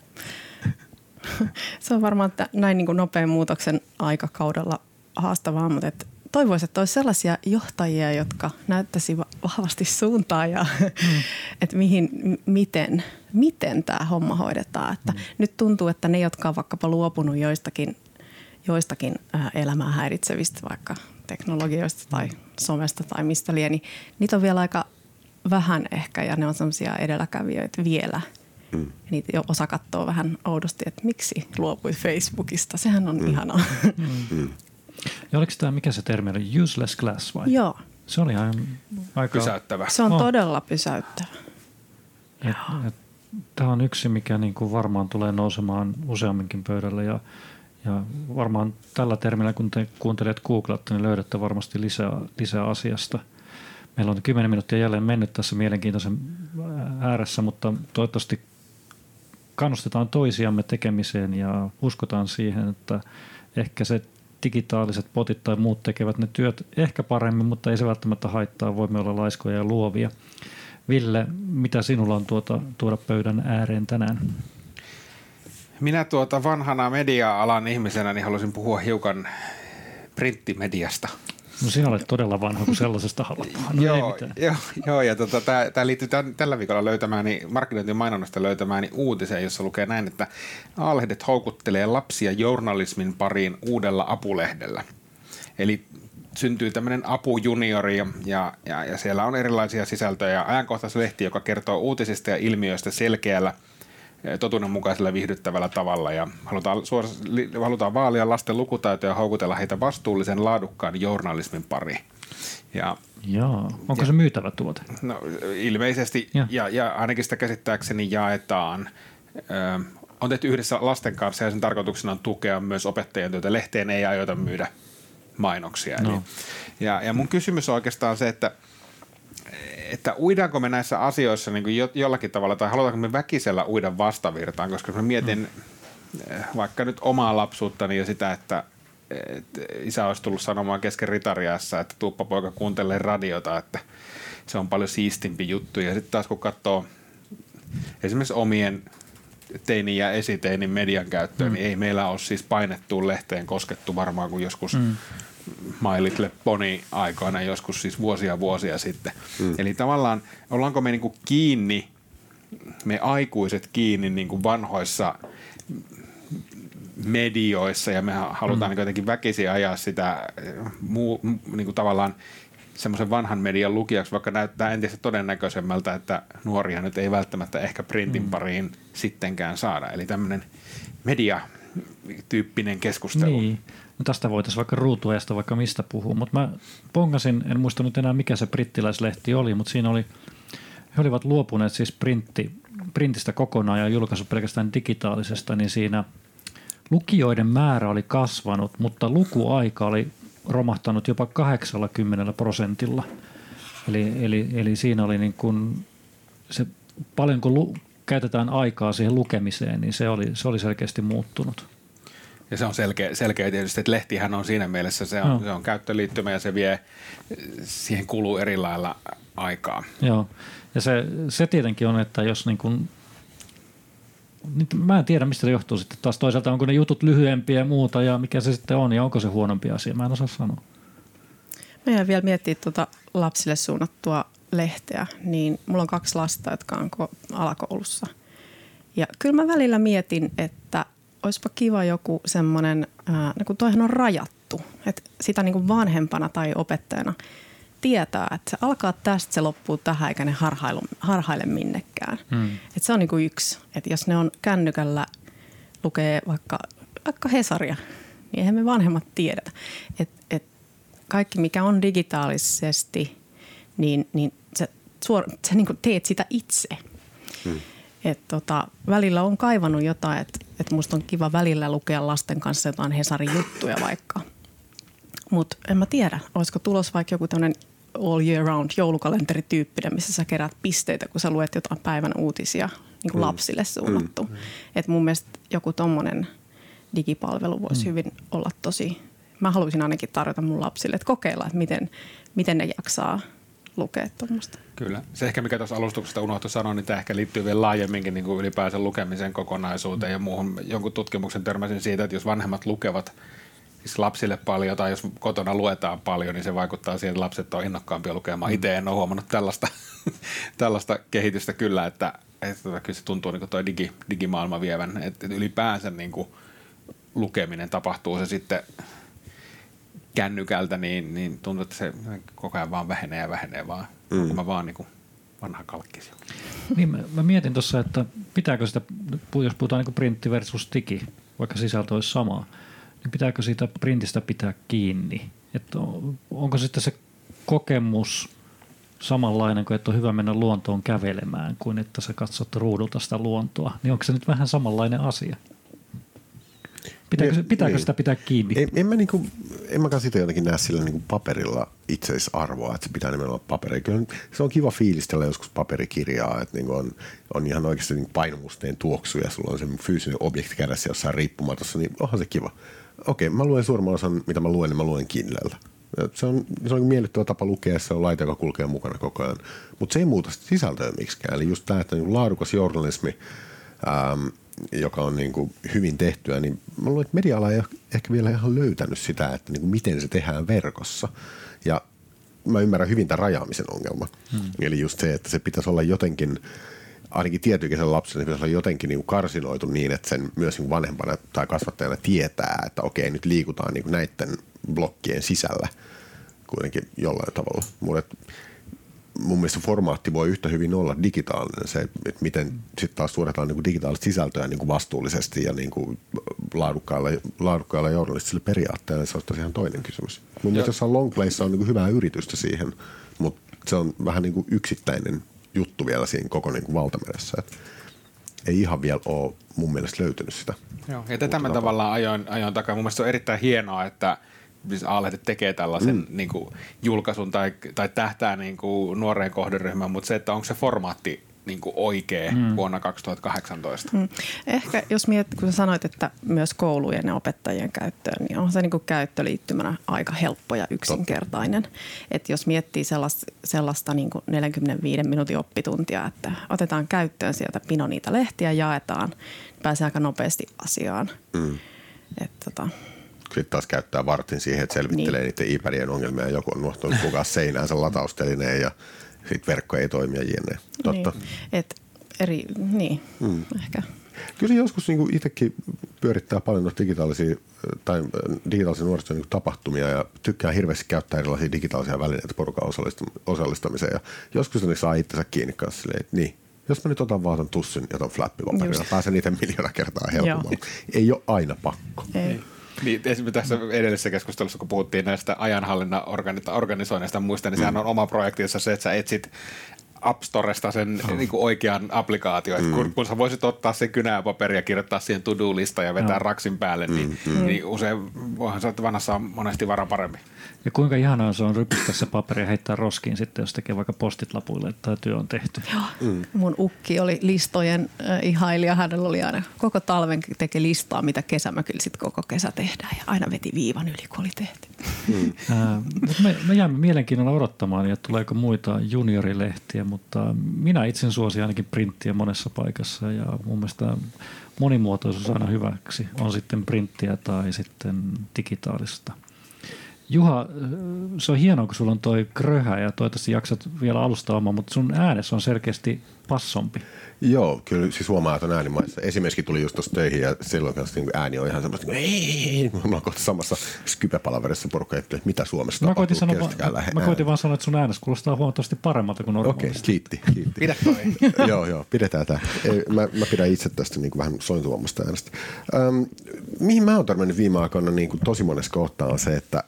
se on varmaan että näin niin kuin nopean muutoksen aikakaudella haastavaa, mutta että toivoisin, että olisi sellaisia johtajia, jotka näyttäisi vahvasti suuntaa ja mm. että mihin, miten, miten tämä homma hoidetaan. Että mm. Nyt tuntuu, että ne, jotka on vaikkapa luopunut joistakin, joistakin elämää häiritsevistä vaikka teknologioista tai somesta tai mistä liian, niin niitä on vielä aika vähän ehkä ja ne on semmoisia edelläkävijöitä vielä. Mm. niitä jo osa katsoo vähän oudosti, että miksi luopui Facebookista. Sehän on mm. ihanaa. Mm. Ja oliko tämä, mikä se termi oli, useless class vai? Joo. Se oli ihan aika... Pysäyttävä. Se on oh. todella pysäyttävä. Et, et, tämä on yksi, mikä niin kuin varmaan tulee nousemaan useamminkin pöydälle ja, ja varmaan tällä termillä, kun te kuuntelet googlatte, niin löydätte varmasti lisää, lisää asiasta – Meillä on 10 minuuttia jälleen mennyt tässä mielenkiintoisen ääressä, mutta toivottavasti kannustetaan toisiamme tekemiseen ja uskotaan siihen, että ehkä se digitaaliset potit tai muut tekevät ne työt ehkä paremmin, mutta ei se välttämättä haittaa. Voimme olla laiskoja ja luovia. Ville, mitä sinulla on tuota, tuoda pöydän ääreen tänään? Minä tuota vanhana media-alan ihmisenä niin haluaisin puhua hiukan printtimediasta – No sinä olet todella vanha, kun sellaisesta haluat no, joo, joo, joo, ja tota, tämä liittyy tämän, tällä viikolla löytämääni, markkinointin mainonnasta löytämääni uutiseen, jossa lukee näin, että A-lehdet houkuttelee lapsia journalismin pariin uudella apulehdellä. Eli syntyy tämmöinen apujuniori ja, ja, ja siellä on erilaisia sisältöjä. Ajankohtaislehti, joka kertoo uutisista ja ilmiöistä selkeällä – totuudenmukaisella viihdyttävällä tavalla ja halutaan, suos, halutaan vaalia lasten lukutaitoja ja houkutella heitä vastuullisen laadukkaan journalismin pariin. Ja, Joo. Onko ja, se myytävä tuote? No, ilmeisesti ja. Ja, ja ainakin sitä käsittääkseni jaetaan. Ö, on tehty yhdessä lasten kanssa ja sen tarkoituksena on tukea myös opettajien työtä. Lehteen ei aiota myydä mainoksia. No. Eli, ja, ja mun kysymys on oikeastaan se, että – että uidaanko me näissä asioissa niin kuin jo, jollakin tavalla, tai halutaanko me väkisellä uida vastavirtaan, koska mä mietin mm. vaikka nyt omaa lapsuuttani ja sitä, että, että isä olisi tullut sanomaan kesken ritariassa, että tuuppa poika kuuntelee radiota, että se on paljon siistimpi juttu. Ja sitten taas kun katsoo esimerkiksi omien teini- ja esiteinin median käyttöön, mm. niin ei meillä ole siis painettuun lehteen koskettu varmaan kuin joskus mm My Little Pony aikoina joskus siis vuosia vuosia sitten. Mm. Eli tavallaan ollaanko me niinku kiinni, me aikuiset kiinni niinku vanhoissa medioissa ja me halutaan mm. niin jotenkin väkisin ajaa sitä muu, niin kuin tavallaan semmoisen vanhan median lukijaksi, vaikka näyttää entistä todennäköisemmältä, että nuoria nyt ei välttämättä ehkä printin mm. pariin sittenkään saada. Eli tämmöinen media-tyyppinen keskustelu. Niin. No tästä voitaisiin vaikka ruutuajasta vaikka mistä puhua, mutta mä pongasin, en muista nyt enää mikä se brittiläislehti oli, mutta siinä oli, he olivat luopuneet siis printti, printistä kokonaan ja julkaisu pelkästään digitaalisesta, niin siinä lukijoiden määrä oli kasvanut, mutta lukuaika oli romahtanut jopa 80 prosentilla. Eli, eli, eli siinä oli niin kuin se, paljon kun lu, käytetään aikaa siihen lukemiseen, niin se oli, se oli selkeästi muuttunut. Ja se on selkeä, selkeä tietysti, että lehtihän on siinä mielessä, se on, Joo. se on käyttöliittymä ja se vie, siihen kuluu eri lailla aikaa. Joo, ja se, se tietenkin on, että jos niin kuin, nyt mä en tiedä, mistä se johtuu sitten taas toisaalta, onko ne jutut lyhyempiä ja muuta ja mikä se sitten on ja onko se huonompi asia, mä en osaa sanoa. Mä jäin vielä miettiä tuota lapsille suunnattua lehteä, niin mulla on kaksi lasta, jotka on ko- alakoulussa. Ja kyllä mä välillä mietin, että olisipa kiva joku semmoinen, ää, no kun toihan on rajattu, että sitä niin kuin vanhempana tai opettajana tietää, että se alkaa tästä, se loppuu tähän, eikä ne harhailu, harhaile minnekään. Hmm. Et se on niin kuin yksi, että jos ne on kännykällä, lukee vaikka, vaikka Hesaria, niin eihän me vanhemmat tiedetä. Et, et kaikki, mikä on digitaalisesti, niin, niin sä, suor, sä niin kuin teet sitä itse. Hmm. Et tota, välillä on kaivannut jotain, että et musta on kiva välillä lukea lasten kanssa jotain Hesarin juttuja vaikka. Mutta en mä tiedä, olisiko tulos vaikka joku tämmöinen all year round joulukalenterityyppinen, missä sä kerät pisteitä, kun sä luet jotain päivän uutisia niin kuin lapsille suunnattu. Mm. Et mun mielestä joku tommonen digipalvelu voisi mm. hyvin olla tosi, mä haluaisin ainakin tarjota mun lapsille, että kokeilla, että miten, miten ne jaksaa lukea tuommoista. Kyllä. Se ehkä, mikä tuossa alustuksesta unohtui sanoa, niin tämä ehkä liittyy vielä laajemminkin niin kuin ylipäänsä lukemisen kokonaisuuteen ja muuhun. Jonkun tutkimuksen törmäsin siitä, että jos vanhemmat lukevat siis lapsille paljon tai jos kotona luetaan paljon, niin se vaikuttaa siihen, että lapset on innokkaampia lukemaan. Itse en ole huomannut tällaista, tällaista kehitystä kyllä, että, että kyllä se tuntuu niin kuin toi digi, digimaailma vievän, että ylipäänsä niin kuin lukeminen tapahtuu se sitten kännykältä, niin, niin tuntuu, että se koko ajan vaan vähenee ja vähenee vaan. Mm. Mä vaan niin kuin vanha kalkkisi. Niin, mä, mä mietin tuossa, että pitääkö sitä, jos puhutaan niin printti versus digi, vaikka sisältö olisi sama, niin pitääkö siitä printistä pitää kiinni? Että on, onko sitten se kokemus samanlainen kuin, että on hyvä mennä luontoon kävelemään, kuin että sä katsot ruudulta sitä luontoa, niin onko se nyt vähän samanlainen asia? Pitääkö, Niin, pitääkö niin. sitä pitää kiinni? En, en mä, niinku, en mäkään sitä jotenkin näe sillä niinku paperilla itseisarvoa, että se pitää nimenomaan paperia. Kyllä se on kiva fiilistellä joskus paperikirjaa, että niinku on, on ihan oikeasti niinku painomusteen tuoksu ja sulla on se fyysinen objekti kädessä jossain riippumatossa, niin onhan se kiva. Okei, mä luen suurimman osan, mitä mä luen, niin mä luen Kindlellä. Se on, se on miellyttävä tapa lukea, se on laite, joka kulkee mukana koko ajan. Mutta se ei muuta sisältöä miksikään. Eli just tämä, että niinku laadukas journalismi, ähm, joka on niin kuin hyvin tehtyä, niin mä luulen, että media-ala ei ehkä vielä ihan löytänyt sitä, että niin kuin miten se tehdään verkossa. Ja mä ymmärrän hyvin tämän rajaamisen ongelman. Hmm. Eli just se, että se pitäisi olla jotenkin, ainakin tietyikäisen lapsen, se pitäisi olla jotenkin niin kuin karsinoitu niin, että sen myös niin vanhempana tai kasvattajana tietää, että okei, nyt liikutaan niin kuin näiden blokkien sisällä kuitenkin jollain tavalla. Mutta mun mielestä formaatti voi yhtä hyvin olla digitaalinen, se, että miten sitten taas tuotetaan niin digitaalista sisältöä niin kuin vastuullisesti ja niin kuin laadukkailla, laadukkailla journalistisilla periaatteilla, niin se on ihan toinen kysymys. Mun mielestä jossain Longplayssa on niin kuin hyvää yritystä siihen, mutta se on vähän niin kuin yksittäinen juttu vielä siinä koko niin kuin valtameressä. Et ei ihan vielä ole mun mielestä löytynyt sitä. Joo, ja tätä mä tavallaan ajoin, ajoin takaa. Mun mielestä se on erittäin hienoa, että siis A-lehdet tekee tällaisen mm. niin kuin, julkaisun tai, tai tähtää niin kuin, nuoreen kohderyhmään, mutta se, että onko se formaatti niin kuin oikea mm. vuonna 2018. Mm. Ehkä jos mietit, kun sanoit, että myös koulujen ja opettajien käyttöön, niin on se niin kuin käyttöliittymänä aika helppo ja yksinkertainen. Että jos miettii sellaista, sellaista niin kuin 45 minuutin oppituntia, että otetaan käyttöön sieltä pino niitä lehtiä, jaetaan, pääsee aika nopeasti asiaan. Mm. Et, tota, sitten taas käyttää vartin siihen, että selvittelee niin. niiden iPadien ongelmia ja joku on nuohtunut kukaan seinäänsä lataustelineen ja sitten verkko ei toimi ja jne. Totta. Niin, et eri, niin mm. ehkä. Kyllä se joskus niin itsekin pyörittää paljon noita digitaalisia, tai digitaalisia nuorisotyön niin tapahtumia ja tykkää hirveästi käyttää erilaisia digitaalisia välineitä porukan osallistamiseen. Ja joskus ne saa itsensä kiinni kanssa silleen, että niin, jos mä nyt otan vaan ton tussin ja ton flappipaperilla, pääsen niitä miljoona kertaa helpommalla. Ei ole aina pakko. Ei. Niin, esimerkiksi tässä edellisessä keskustelussa, kun puhuttiin näistä ajanhallinnan organi- organisoinnista muista, niin mm. sehän on oma projektinsa se, että sä etsit App Storesta sen oh. niin kuin oikean applikaation. Mm. Kun, kun sä voisit ottaa sen kynä ja paperia, kirjoittaa siihen to-do-lista ja vetää oh. raksin päälle, niin, mm. niin usein voihan se, että vanhassa on monesti vara paremmin. Ja kuinka ihanaa se on rypistää se paperi ja heittää roskiin sitten, jos tekee vaikka postit lapuille, että tämä työ on tehty. Joo. Mm. Mun ukki oli listojen äh, ihailija. Hänellä oli aina koko talven teki listaa, mitä kesämökillä sitten koko kesä tehdään. Ja aina veti viivan yli, kun oli tehty. Mm. Äh, me, me jäämme mielenkiinnolla odottamaan, ja tuleeko muita juniorilehtiä, mutta minä itse suosin ainakin printtiä monessa paikassa. Ja mun mielestä monimuotoisuus aina hyväksi. On sitten printtiä tai sitten digitaalista – Juha, se on hienoa, kun sulla on toi kröhä ja toivottavasti jaksat vielä alusta omaa, mutta sun äänessä on selkeästi passompi. Joo, kyllä siis huomaa, että on äänimaissa. Esimerkiksi tuli just tuossa töihin ja silloin kanssa niin ääni on ihan semmoista, niin ei, mä oon kohta samassa skype-palaverissa porukka, että mitä Suomessa mä tapahtuu. Sanoa, mä, mä koitin vaan sanoa, että sun äänessä kuulostaa huomattavasti paremmalta kuin normaalisti. Okei, okay, kiitti, kiitti. Pidä toi. joo, joo, pidetään tämä. Mä, mä pidän itse tästä niin kuin vähän sointuvammasta äänestä. Ähm, mihin mä oon törmännyt viime aikoina niin kuin tosi monessa kohtaa on se, että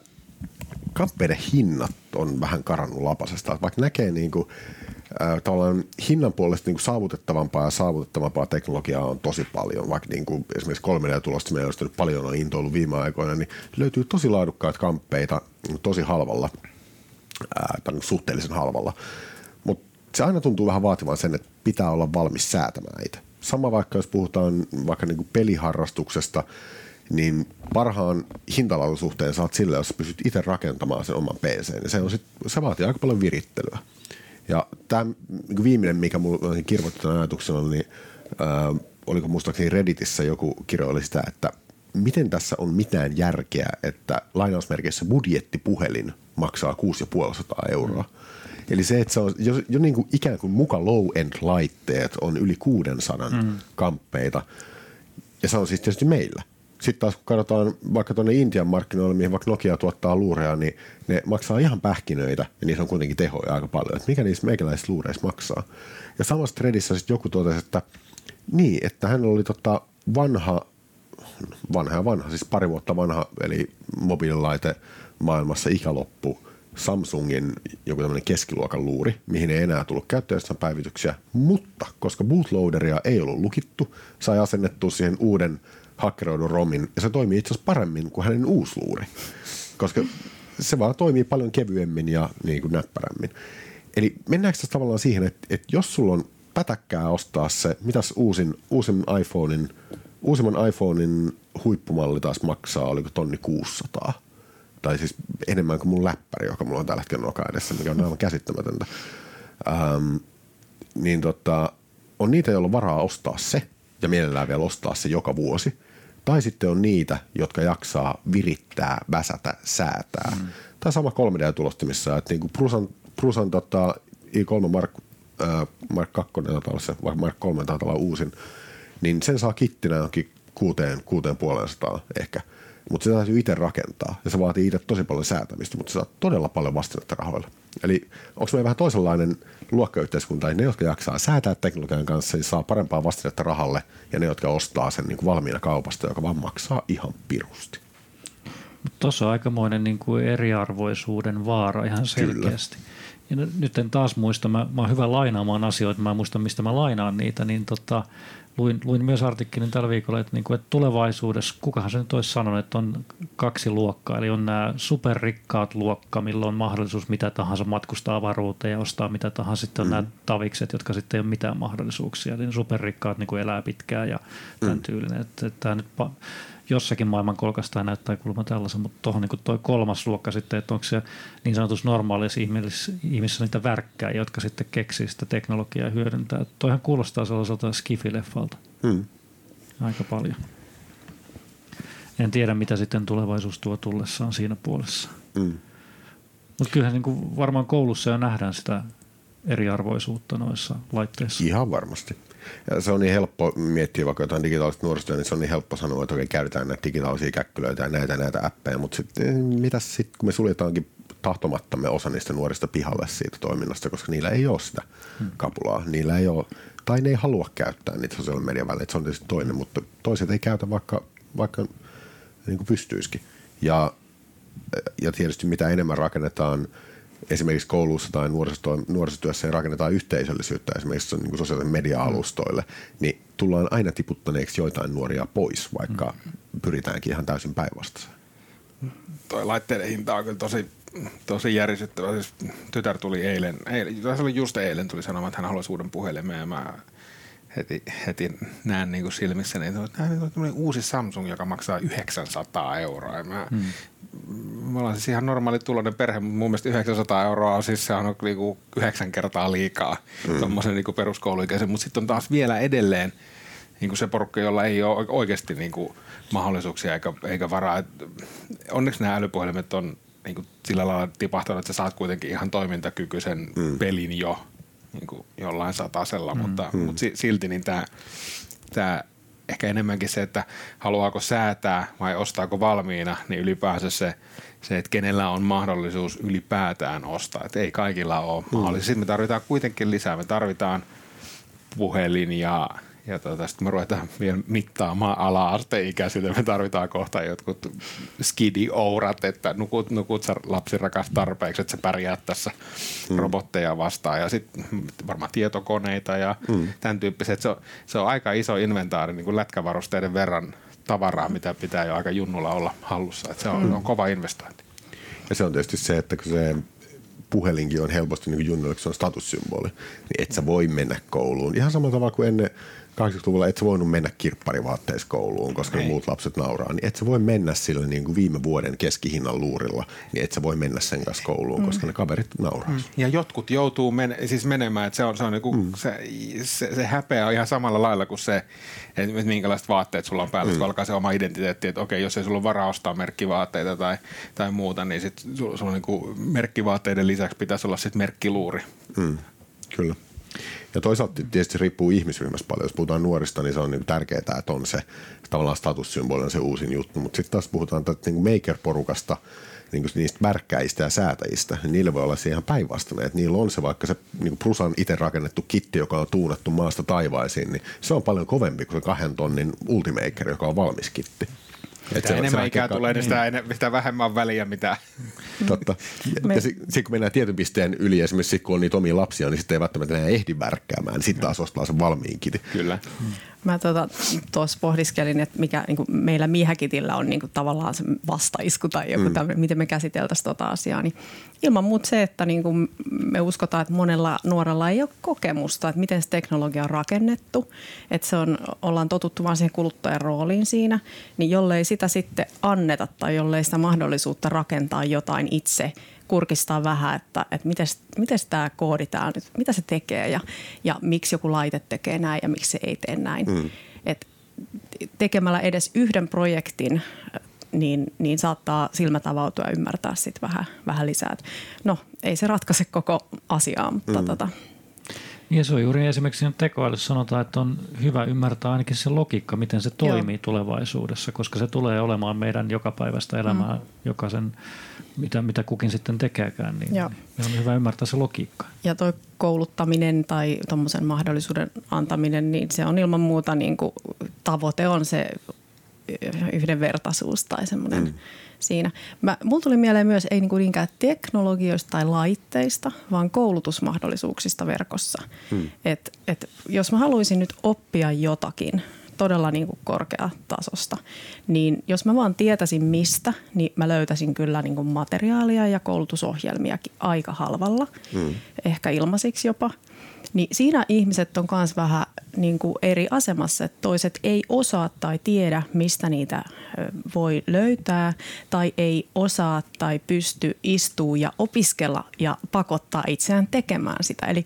kamppeiden hinnat on vähän karannut lapasesta. Vaikka näkee niin kuin, äh, hinnan puolesta niin kuin saavutettavampaa ja saavutettavampaa teknologiaa on tosi paljon. Vaikka niin kuin esimerkiksi 3D-tulosta meillä on paljon on intoillut viime aikoina, niin löytyy tosi laadukkaita kamppeita tosi halvalla, äh, tai niin suhteellisen halvalla. Mutta se aina tuntuu vähän vaativan sen, että pitää olla valmis säätämään itse. Sama vaikka jos puhutaan vaikka niin kuin peliharrastuksesta, niin parhaan hintalaatusuhteen saat sille, jos pystyt itse rakentamaan sen oman PC, niin se, on sit, se vaatii aika paljon virittelyä. Ja tämä niin viimeinen, mikä mulla kirvoitti tämän ajatuksena, niin äh, oliko muistaakseni Redditissä joku kirjoili sitä, että miten tässä on mitään järkeä, että lainausmerkeissä budjettipuhelin maksaa 6500 euroa. Mm. Eli se, että se on jo, jo niin kuin ikään kuin muka low-end laitteet on yli 600 mm. kamppeita, ja se on siis tietysti meillä sitten taas kun katsotaan vaikka tuonne Intian markkinoille, mihin vaikka Nokia tuottaa luureja, niin ne maksaa ihan pähkinöitä ja niissä on kuitenkin tehoja aika paljon. Että mikä niissä meikäläisissä luureissa maksaa? Ja samassa tredissä sitten joku totesi, että niin, että hän oli tota vanha, vanha ja vanha, siis pari vuotta vanha, eli mobiililaite maailmassa ikäloppu, Samsungin joku tämmöinen keskiluokan luuri, mihin ei enää tullut käyttäjästä päivityksiä, mutta koska bootloaderia ei ollut lukittu, sai asennettua siihen uuden hakkeroidun romin, ja se toimii itse asiassa paremmin kuin hänen uusi luuri, koska se vaan toimii paljon kevyemmin ja niin kuin näppärämmin. Eli mennäänkö tässä tavallaan siihen, että, että jos sulla on pätäkkää ostaa se, mitäs uusin, uusin iPhonein, uusimman iPhonein huippumalli taas maksaa, oliko tonni 600? Tai siis enemmän kuin mun läppäri, joka mulla on tällä hetkellä noka edessä, mikä on aivan käsittämätöntä. Ähm, niin tota, on niitä, joilla on varaa ostaa se ja mielellään vielä ostaa se joka vuosi – tai sitten on niitä, jotka jaksaa virittää, väsätä, säätää. Mm. Tai sama 3D-tulostimissa, että niin kuin Prusan, Prusan tota, i3 Mark, äh, Mark 2 taitaa olla se, vai Mark 3 taitaa olla uusin, niin sen saa kittinä jonkin kuuteen, kuuteen puoleen sataa ehkä. Mutta se täytyy itse rakentaa ja se vaatii itse tosi paljon säätämistä, mutta se saa todella paljon vastinetta rahoilla. Eli onko meillä vähän toisenlainen luokkayhteiskunta, niin ne, jotka jaksaa säätää teknologian kanssa, niin saa parempaa vastinetta rahalle, ja ne, jotka ostaa sen niin kuin valmiina kaupasta, joka vaan maksaa ihan pirusti. Tuossa on aikamoinen niin kuin eriarvoisuuden vaara ihan selkeästi. Kyllä. Ja nyt en taas muista, mä, mä oon hyvä lainaamaan asioita, mä muistan mistä mä lainaan niitä, niin tota, luin, luin myös artikkelin tällä viikolla, että, niin kuin, että tulevaisuudessa, kukahan se nyt olisi sanonut, että on kaksi luokkaa, eli on nämä superrikkaat luokka, millä on mahdollisuus mitä tahansa matkustaa avaruuteen ja ostaa mitä tahansa. Sitten on mm. nämä tavikset, jotka sitten ei ole mitään mahdollisuuksia, eli superrikkaat niin kuin elää pitkään ja tämän mm. tyylinen. Että, että tämä nyt jossakin maailmankolkassa tämä näyttää kuulemma tällaisen, mutta tuohon niin tuo kolmas luokka sitten, että onko se niin sanotus normaalissa ihmisissä, ihmisissä niitä värkkää, jotka sitten keksii sitä teknologiaa ja hyödyntää. Toihan kuulostaa sellaiselta skifileffalta hmm. aika paljon. En tiedä, mitä sitten tulevaisuus tuo tullessaan siinä puolessa. Hmm. Mutta kyllähän niin kuin varmaan koulussa jo nähdään sitä eriarvoisuutta noissa laitteissa. Ihan varmasti. Ja se on niin helppo miettiä vaikka jotain digitaalista nuorisotyötä, niin se on niin helppo sanoa, että okei, käytetään näitä digitaalisia käkkylöitä ja näitä näitä appeja, mutta sitten eh, mitä sitten, kun me suljetaankin tahtomattamme osa niistä nuorista pihalle siitä toiminnasta, koska niillä ei ole sitä hmm. kapulaa. Niillä ei ole, tai ne ei halua käyttää niitä sosiaalisen median välineitä, se on tietysti toinen, mutta toiset ei käytä vaikka, vaikka niin kuin pystyisikin. Ja, ja tietysti mitä enemmän rakennetaan esimerkiksi koulussa tai nuorisotyössä rakennetaan yhteisöllisyyttä esimerkiksi niin sosiaalisen media-alustoille, niin tullaan aina tiputtaneeksi joitain nuoria pois, vaikka mm. pyritäänkin ihan täysin päinvastaiseen. Toi laitteiden hinta on kyllä tosi, tosi järisyttävä. Siis tytär tuli eilen, eilen, se oli just eilen, tuli sanomaan, että hän haluaisi uuden puhelimen ja mä heti, heti näen niin kuin silmissä, niin on uusi Samsung, joka maksaa 900 euroa. Ja mä, hmm. mä olen siis ihan normaali tuloinen perhe, mutta mun mielestä 900 euroa on siis se on niin kuin yhdeksän kertaa liikaa hmm. tuommoisen niin peruskouluikäisen. Mutta sitten on taas vielä edelleen niin kuin se porukka, jolla ei ole oikeasti niin kuin mahdollisuuksia eikä, eikä varaa. Et onneksi nämä älypuhelimet on niin kuin sillä lailla tipahtanut, että sä saat kuitenkin ihan toimintakykyisen hmm. pelin jo niin kuin jollain satasella, mm. mutta, mm. mutta silti niin tämä, tämä ehkä enemmänkin se, että haluaako säätää vai ostaako valmiina, niin ylipäänsä se, se että kenellä on mahdollisuus ylipäätään ostaa. Että ei kaikilla ole mm. mahdollista. Sitten me tarvitaan kuitenkin lisää. Me tarvitaan puhelin ja ja tuota, sitten me ruvetaan vielä mittaamaan ala-asteikäisiltä. Me tarvitaan kohta jotkut skidi-ourat, että nukut, nukut sä lapsi rakas tarpeeksi, että sä pärjäät tässä mm. robotteja vastaan. Ja sitten varmaan tietokoneita ja mm. tämän tyyppiset. Se on, se on aika iso inventaari niin kuin lätkävarusteiden verran tavaraa, mitä pitää jo aika junnulla olla hallussa. Että se on, mm. on kova investointi. Ja se on tietysti se, että kun se puhelinkin on helposti niin junnulle, kun se on statussymboli, niin et sä voi mennä kouluun. Ihan samalla tavalla kuin ennen 80-luvulla et sä voinut mennä kirpparivaatteissa kouluun, koska Ei. muut lapset nauraa, niin et sä voi mennä sillä niin kuin viime vuoden keskihinnan luurilla, niin et sä voi mennä sen kanssa kouluun, mm. koska ne kaverit nauraa. Mm. Ja jotkut joutuu men- siis menemään, että se on, se, on niin kuin, mm. se, se, se, häpeä on ihan samalla lailla kuin se, että minkälaiset vaatteet sulla on päällä, mm. kun alkaa se oma identiteetti, että okei, jos ei sulla ole varaa ostaa merkkivaatteita tai, tai muuta, niin sit sulla, sulla niin kuin merkkivaatteiden lisäksi pitäisi olla sitten merkkiluuri. Mm. Kyllä. Ja toisaalta tietysti riippuu ihmisryhmästä paljon. Jos puhutaan nuorista, niin se on niin tärkeää, että on se tavallaan statussymboli on se uusin juttu. Mutta sitten taas puhutaan tästä niin maker-porukasta, niin kuin niistä värkkäistä ja säätäjistä, niin niillä voi olla se ihan päinvastainen. Että niillä on se vaikka se niin Prusan itse rakennettu kitti, joka on tuunattu maasta taivaisiin, niin se on paljon kovempi kuin se kahden tonnin Ultimaker, joka on valmis kitti. Mitä se, enemmän ikää ka- tulee, niin sitä, niin. sitä vähemmän väliä mitä. Totta. Me... Ja sitten kun mennään tietyn pisteen yli, esimerkiksi sit, kun on niitä omia lapsia, niin sitten ei välttämättä enää ehdi värkkäämään, niin sitten taas ostaa sen valmiin kitin. Kyllä. Mä tuossa tota, pohdiskelin, että mikä niin meillä miehäkitillä on niin kuin, tavallaan se vastaisku tai joku mm. tämmöinen, miten me käsiteltäisiin tuota asiaa. Niin ilman muuta se, että niin kuin me uskotaan, että monella nuorella ei ole kokemusta, että miten se teknologia on rakennettu. Että se on, ollaan totuttu vaan siihen kuluttajan rooliin siinä. Niin jollei sitä sitten anneta tai jollei sitä mahdollisuutta rakentaa jotain itse – kurkistaa vähän, että, että miten tämä koodi tää nyt, mitä se tekee ja, ja miksi joku laite tekee näin ja miksi se ei tee näin. Mm. Et tekemällä edes yhden projektin, niin, niin saattaa silmät avautua ja ymmärtää sit vähän, vähän lisää. No, ei se ratkaise koko asiaa, mutta mm. tota, ja se on juuri esimerkiksi tekoälyssä sanotaan, että on hyvä ymmärtää ainakin se logiikka, miten se toimii Joo. tulevaisuudessa, koska se tulee olemaan meidän jokapäiväistä elämää, mm. jokaisen, mitä, mitä kukin sitten tekeekään, niin, niin on hyvä ymmärtää se logiikka. Ja tuo kouluttaminen tai tuommoisen mahdollisuuden antaminen, niin se on ilman muuta niin kuin, tavoite on se yhdenvertaisuus tai semmoinen mm siinä. Mä, mulla tuli mieleen myös ei niinku niinkään teknologioista tai laitteista, vaan koulutusmahdollisuuksista verkossa. Hmm. Et, et jos mä haluaisin nyt oppia jotakin todella niin kuin korkeatasosta, niin jos mä vaan tietäisin mistä, niin mä löytäisin kyllä niin kuin materiaalia ja koulutusohjelmiakin aika halvalla, hmm. ehkä ilmaisiksi jopa – niin siinä ihmiset on myös vähän niin kuin eri asemassa, että toiset ei osaa tai tiedä, mistä niitä voi löytää tai ei osaa tai pysty istuu ja opiskella ja pakottaa itseään tekemään sitä. Eli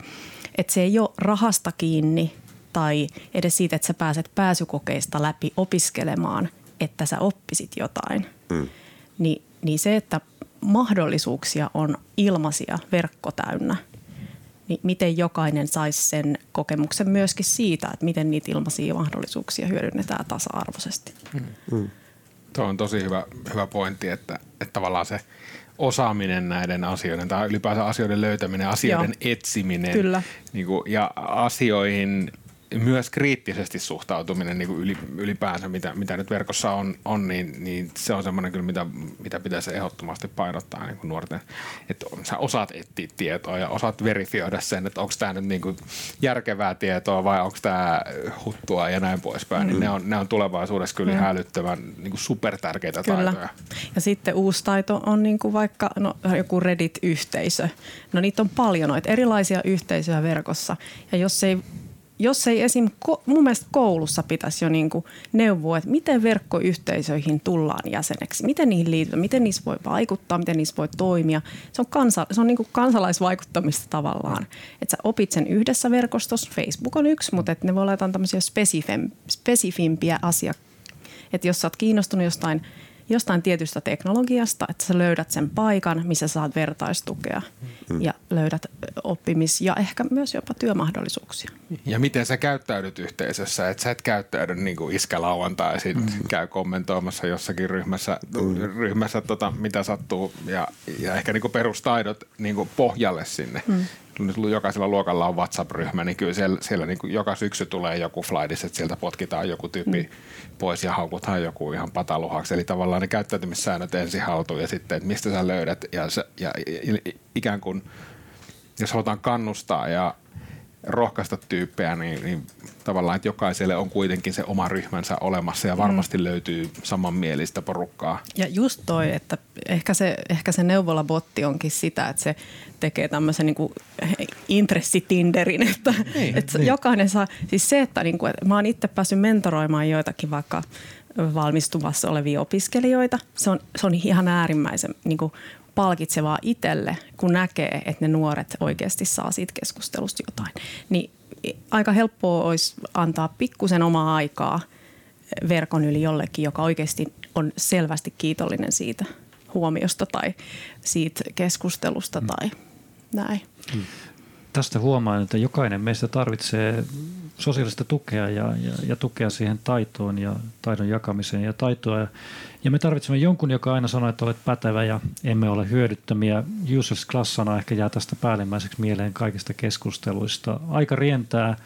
että se ei ole rahasta kiinni tai edes siitä, että sä pääset pääsykokeista läpi opiskelemaan, että sä oppisit jotain. Mm. Ni, niin se, että mahdollisuuksia on ilmaisia verkko täynnä – niin miten jokainen saisi sen kokemuksen myöskin siitä, että miten niitä ilmaisia mahdollisuuksia hyödynnetään tasa-arvoisesti. Mm. Tuo on tosi hyvä, hyvä pointti, että, että tavallaan se osaaminen näiden asioiden tai ylipäänsä asioiden löytäminen, asioiden Joo. etsiminen Kyllä. Niin kuin, ja asioihin myös kriittisesti suhtautuminen niin kuin ylipäänsä, mitä, mitä nyt verkossa on, on niin, niin se on semmoinen kyllä, mitä, mitä pitäisi ehdottomasti painottaa niin kuin nuorten. Että sä osaat etsiä tietoa ja osaat verifioida sen, että onko tämä nyt niin kuin järkevää tietoa vai onko tämä huttua ja näin poispäin. Mm. Niin ne, on, ne on tulevaisuudessa kyllä mm. hälyttävän niin kuin supertärkeitä kyllä. taitoja. Ja sitten uusi taito on niin kuin vaikka no, joku Reddit-yhteisö. No niitä on paljon noita erilaisia yhteisöjä verkossa. Ja jos ei jos ei esim. mun mielestä koulussa pitäisi jo niin neuvoa, että miten verkkoyhteisöihin tullaan jäseneksi, miten niihin liitytään, miten niissä voi vaikuttaa, miten niissä voi toimia. Se on, kansa, se on niin kansalaisvaikuttamista tavallaan. Että sä opit sen yhdessä verkostossa, Facebook on yksi, mutta että ne voi olla jotain tämmöisiä spesifimpiä asiakkaita. Että jos sä oot kiinnostunut jostain – jostain tietystä teknologiasta, että sä löydät sen paikan, missä saat vertaistukea mm. ja löydät oppimis- ja ehkä myös jopa työmahdollisuuksia. Ja miten sä käyttäydyt yhteisössä, että sä et käyttäydy niin kuin iskälauantai ja mm. käy kommentoimassa jossakin ryhmässä, mm. ryhmässä tota, mitä sattuu ja, ja ehkä niin kuin perustaidot niin kuin pohjalle sinne. Mm jokaisella luokalla on WhatsApp-ryhmä, niin kyllä siellä, siellä niin joka syksy tulee joku flaidis, että sieltä potkitaan joku tyyppi mm. pois ja haukutaan joku ihan pataluhaksi. Eli tavallaan ne käyttäytymissäännöt ensin haltuun ja sitten, että mistä sä löydät ja, se, ja, ja ikään kuin jos halutaan kannustaa ja rohkaista tyyppejä, niin, niin tavallaan, että jokaiselle on kuitenkin se oma ryhmänsä olemassa ja varmasti mm. löytyy samanmielistä porukkaa. Ja just toi, että ehkä se, ehkä se neuvolabotti onkin sitä, että se tekee tämmöisen niin intressitinderin, että, niin, että niin. jokainen saa, siis se, että, niin kuin, että mä oon itse päässyt mentoroimaan joitakin vaikka valmistumassa olevia opiskelijoita. Se on, se on ihan äärimmäisen niin kuin palkitsevaa itselle, kun näkee, että ne nuoret oikeasti saa siitä keskustelusta jotain. Niin aika helppoa olisi antaa pikkusen omaa aikaa verkon yli jollekin, joka oikeasti on selvästi kiitollinen siitä huomiosta tai siitä keskustelusta mm. tai näin. Mm. Tästä huomaan, että jokainen meistä tarvitsee sosiaalista tukea ja, ja, ja tukea siihen taitoon ja taidon jakamiseen ja taitoa. Ja me tarvitsemme jonkun, joka aina sanoo, että olet pätevä ja emme ole hyödyttömiä. Users klassana ehkä jää tästä päällimmäiseksi mieleen kaikista keskusteluista. Aika rientää.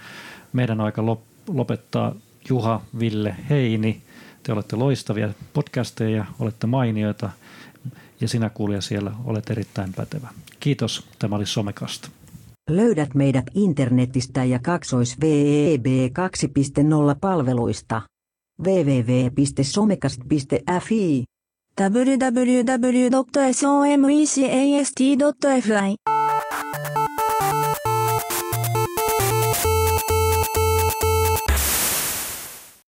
Meidän aika lopettaa Juha, Ville, Heini. Te olette loistavia podcasteja, olette mainioita ja sinä kuulija siellä olet erittäin pätevä. Kiitos. Tämä oli Somekasta. Löydät meidät internetistä ja kaksois VEB 2.0 palveluista. Www.somecast.fi www.somecast.fi